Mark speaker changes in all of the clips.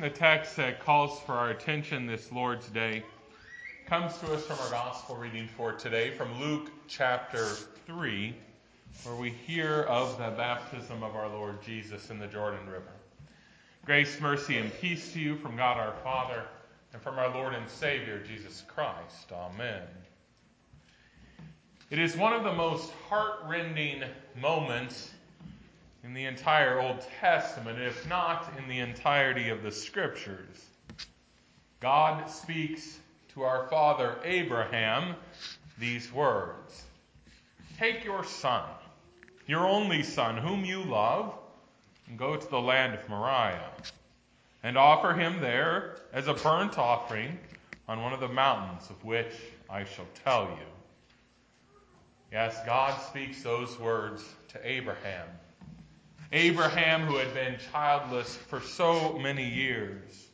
Speaker 1: The text that calls for our attention this Lord's Day comes to us from our gospel reading for today from Luke chapter 3, where we hear of the baptism of our Lord Jesus in the Jordan River. Grace, mercy, and peace to you from God our Father and from our Lord and Savior Jesus Christ. Amen. It is one of the most heartrending moments in the entire Old Testament, if not in the entirety of the Scriptures. God speaks to our father Abraham these words Take your son, your only son, whom you love, and go to the land of Moriah, and offer him there as a burnt offering on one of the mountains of which I shall tell you. Yes, God speaks those words to Abraham Abraham, who had been childless for so many years.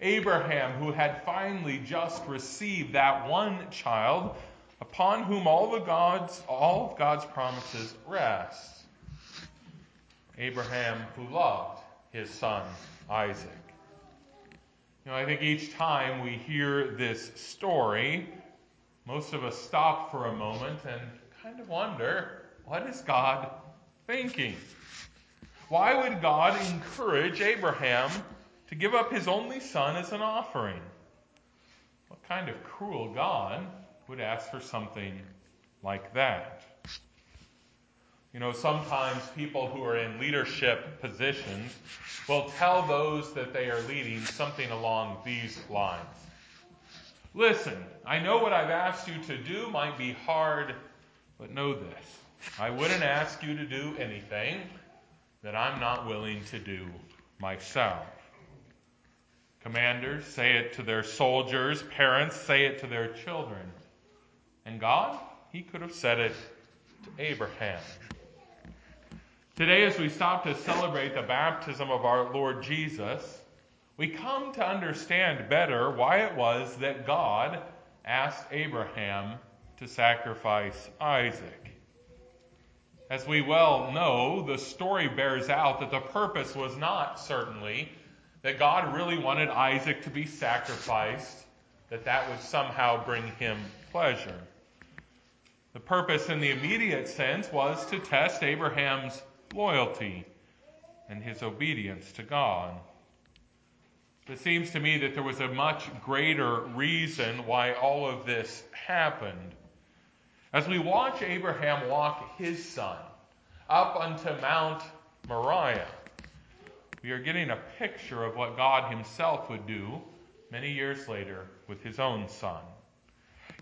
Speaker 1: Abraham, who had finally just received that one child upon whom all the God's, all of God's promises rest. Abraham, who loved his son Isaac. You know, I think each time we hear this story, most of us stop for a moment and kind of wonder, what is God thinking? Why would God encourage Abraham to give up his only son as an offering? What kind of cruel God would ask for something like that? You know, sometimes people who are in leadership positions will tell those that they are leading something along these lines. Listen, I know what I've asked you to do might be hard, but know this. I wouldn't ask you to do anything that I'm not willing to do myself. Commanders say it to their soldiers, parents say it to their children. And God, He could have said it to Abraham. Today, as we stop to celebrate the baptism of our Lord Jesus, we come to understand better why it was that God asked Abraham to sacrifice Isaac. As we well know, the story bears out that the purpose was not certainly that God really wanted Isaac to be sacrificed, that that would somehow bring him pleasure. The purpose in the immediate sense was to test Abraham's loyalty and his obedience to God. It seems to me that there was a much greater reason why all of this happened. As we watch Abraham walk his son up unto Mount Moriah, we are getting a picture of what God himself would do many years later with his own son.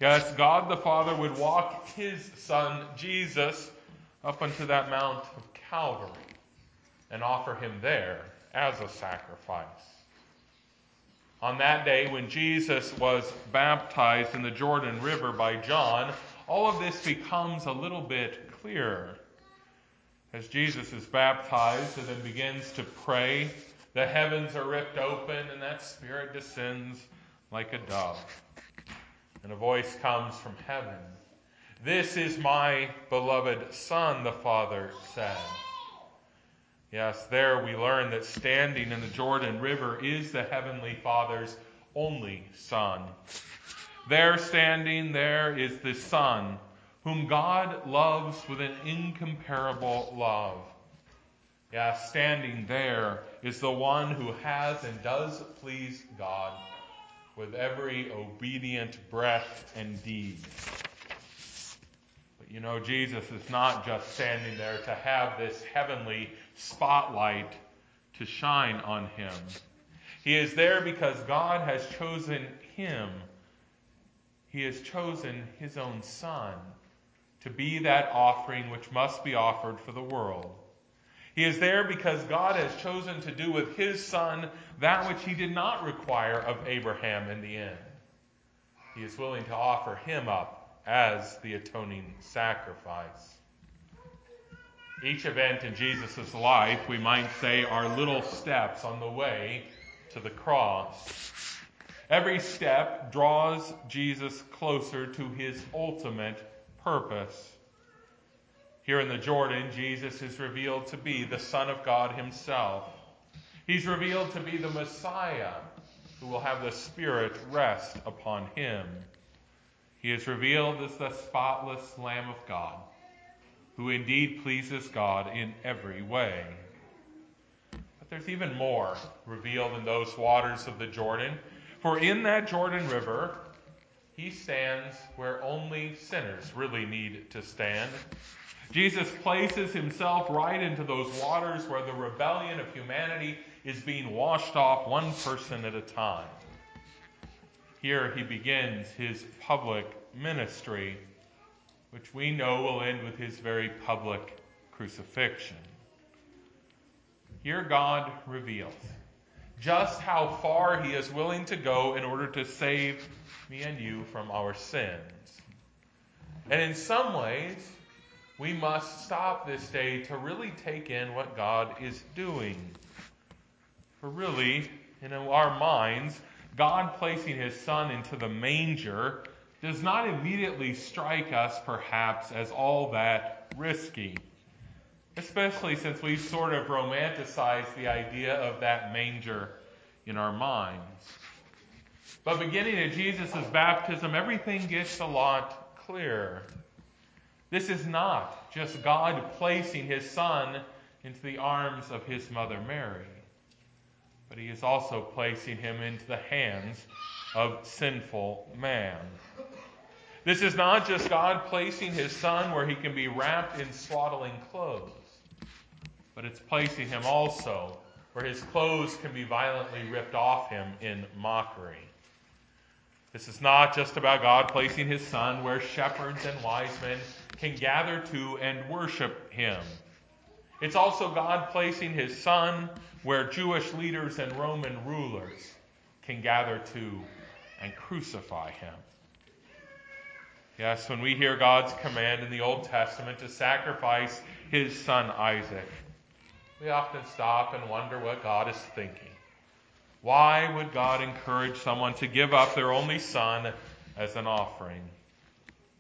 Speaker 1: Yes, God the Father would walk his son Jesus up unto that Mount of Calvary and offer him there as a sacrifice. On that day, when Jesus was baptized in the Jordan River by John, all of this becomes a little bit clearer. As Jesus is baptized and then begins to pray, the heavens are ripped open and that Spirit descends like a dove. And a voice comes from heaven. This is my beloved Son, the Father said. Yes, there we learn that standing in the Jordan River is the Heavenly Father's only Son. There standing there is the Son, whom God loves with an incomparable love. Yes, standing there is the one who has and does please God with every obedient breath and deed. But you know, Jesus is not just standing there to have this heavenly spotlight to shine on him. He is there because God has chosen him he has chosen his own Son to be that offering which must be offered for the world. He is there because God has chosen to do with his Son that which he did not require of Abraham in the end. He is willing to offer him up as the atoning sacrifice. Each event in Jesus' life, we might say, are little steps on the way to the cross. Every step draws Jesus closer to his ultimate purpose. Here in the Jordan, Jesus is revealed to be the Son of God himself. He's revealed to be the Messiah who will have the Spirit rest upon him. He is revealed as the spotless Lamb of God, who indeed pleases God in every way. But there's even more revealed in those waters of the Jordan. For in that Jordan River, he stands where only sinners really need to stand. Jesus places himself right into those waters where the rebellion of humanity is being washed off one person at a time. Here he begins his public ministry, which we know will end with his very public crucifixion. Here God reveals just how far he is willing to go in order to save me and you from our sins. And in some ways, we must stop this day to really take in what God is doing. For really, in our minds, God placing his son into the manger does not immediately strike us, perhaps, as all that risky. Especially since we've sort of romanticized the idea of that manger in our minds. But beginning at Jesus' baptism, everything gets a lot clearer. This is not just God placing his son into the arms of his mother Mary, but he is also placing him into the hands of sinful man. This is not just God placing his son where he can be wrapped in swaddling clothes, but it's placing him also where his clothes can be violently ripped off him in mockery. This is not just about God placing his son where shepherds and wise men can gather to and worship him. It's also God placing his son where Jewish leaders and Roman rulers can gather to and crucify him. Yes, when we hear God's command in the Old Testament to sacrifice his son Isaac, we often stop and wonder what God is thinking. Why would God encourage someone to give up their only son as an offering?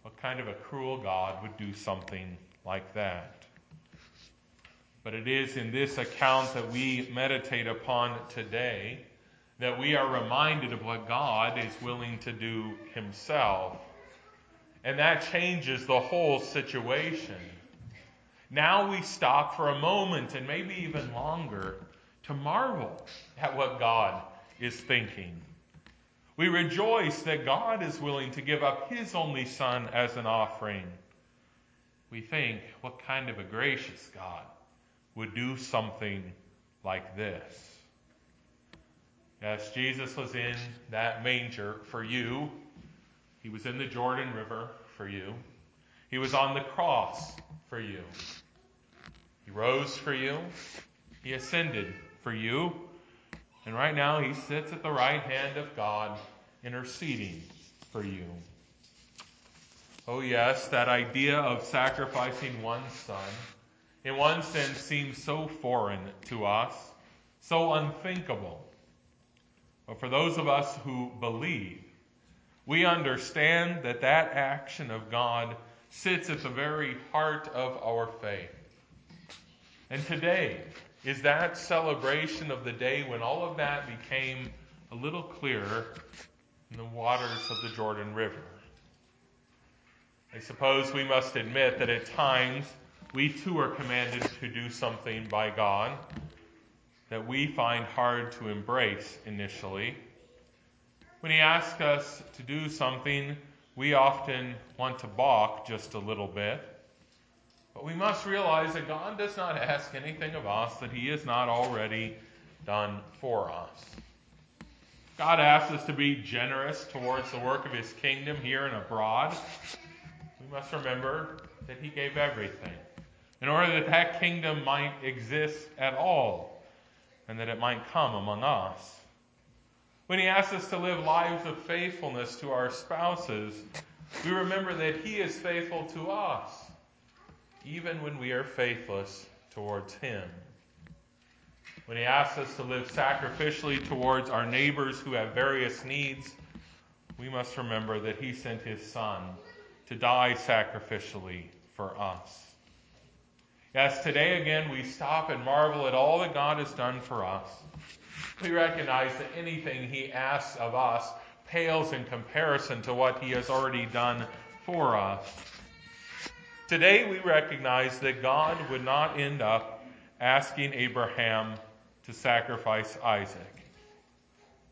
Speaker 1: What kind of a cruel God would do something like that? But it is in this account that we meditate upon today that we are reminded of what God is willing to do himself. And that changes the whole situation. Now we stop for a moment and maybe even longer to marvel at what God is thinking. We rejoice that God is willing to give up His only Son as an offering. We think, what kind of a gracious God would do something like this? Yes, Jesus was in that manger for you. He was in the Jordan River for you. He was on the cross for you. He rose for you. He ascended for you. And right now, he sits at the right hand of God, interceding for you. Oh, yes, that idea of sacrificing one's son, in one sense, seems so foreign to us, so unthinkable. But for those of us who believe, we understand that that action of God sits at the very heart of our faith. And today, is that celebration of the day when all of that became a little clearer in the waters of the Jordan River. I suppose we must admit that at times we too are commanded to do something by God that we find hard to embrace initially. When He asks us to do something, we often want to balk just a little bit. But we must realize that God does not ask anything of us that He has not already done for us. God asks us to be generous towards the work of His kingdom here and abroad. We must remember that He gave everything in order that that kingdom might exist at all and that it might come among us. When He asks us to live lives of faithfulness to our spouses, we remember that He is faithful to us even when we are faithless towards Him. When He asks us to live sacrificially towards our neighbors who have various needs, we must remember that He sent His Son to die sacrificially for us. Yes, today again we stop and marvel at all that God has done for us. We recognize that anything He asks of us pales in comparison to what He has already done for us. Today we recognize that God would not end up asking Abraham to sacrifice Isaac,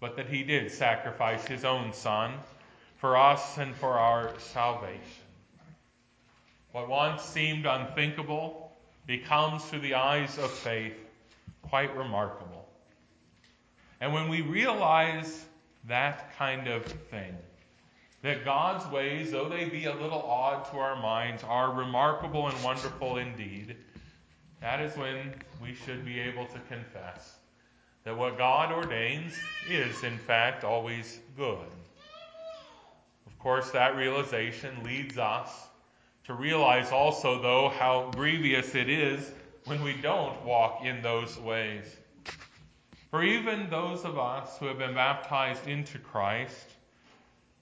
Speaker 1: but that He did sacrifice His own son for us and for our salvation. What once seemed unthinkable becomes, through the eyes of faith, quite remarkable. And when we realize that kind of thing, that God's ways, though they be a little odd to our minds, are remarkable and wonderful indeed, that is when we should be able to confess that what God ordains is, in fact, always good. Of course, that realization leads us to realize also, though, how grievous it is when we don't walk in those ways. For even those of us who have been baptized into Christ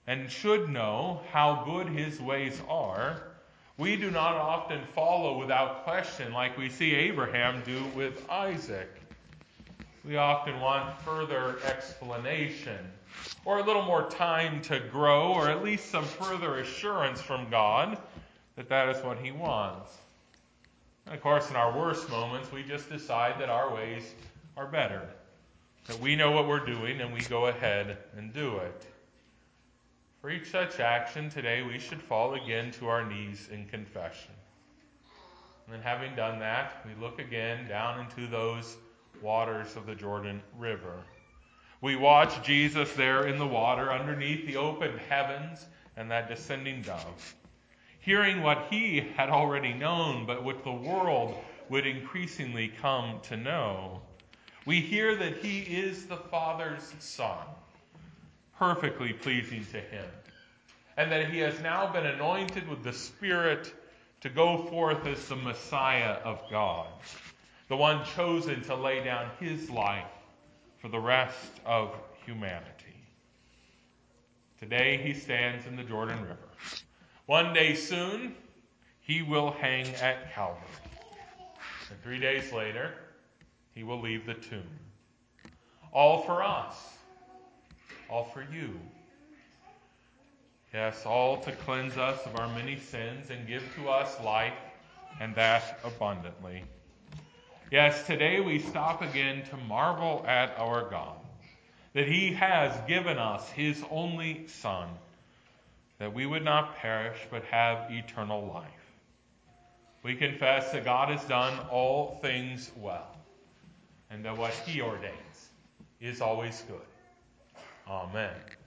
Speaker 1: and should know how good his ways are, we do not often follow without question like we see Abraham do with Isaac. We often want further explanation or a little more time to grow or at least some further assurance from God that that is what he wants. And of course, in our worst moments, we just decide that our ways are better, that we know what we're doing and we go ahead and do it. For each such action today, we should fall again to our knees in confession. And then, having done that, we look again down into those waters of the Jordan River. We watch Jesus there in the water underneath the open heavens and that descending dove hearing what he had already known, but what the world would increasingly come to know. We hear that he is the Father's Son, perfectly pleasing to him, and that he has now been anointed with the Spirit to go forth as the Messiah of God, the one chosen to lay down his life for the rest of humanity. Today he stands in the Jordan River one day soon, he will hang at Calvary. And three days later, he will leave the tomb. All for us, all for you. Yes, all to cleanse us of our many sins and give to us life, and that abundantly. Yes, today we stop again to marvel at our God, that He has given us His only Son that we would not perish but have eternal life. We confess that God has done all things well, and that what He ordains is always good. Amen.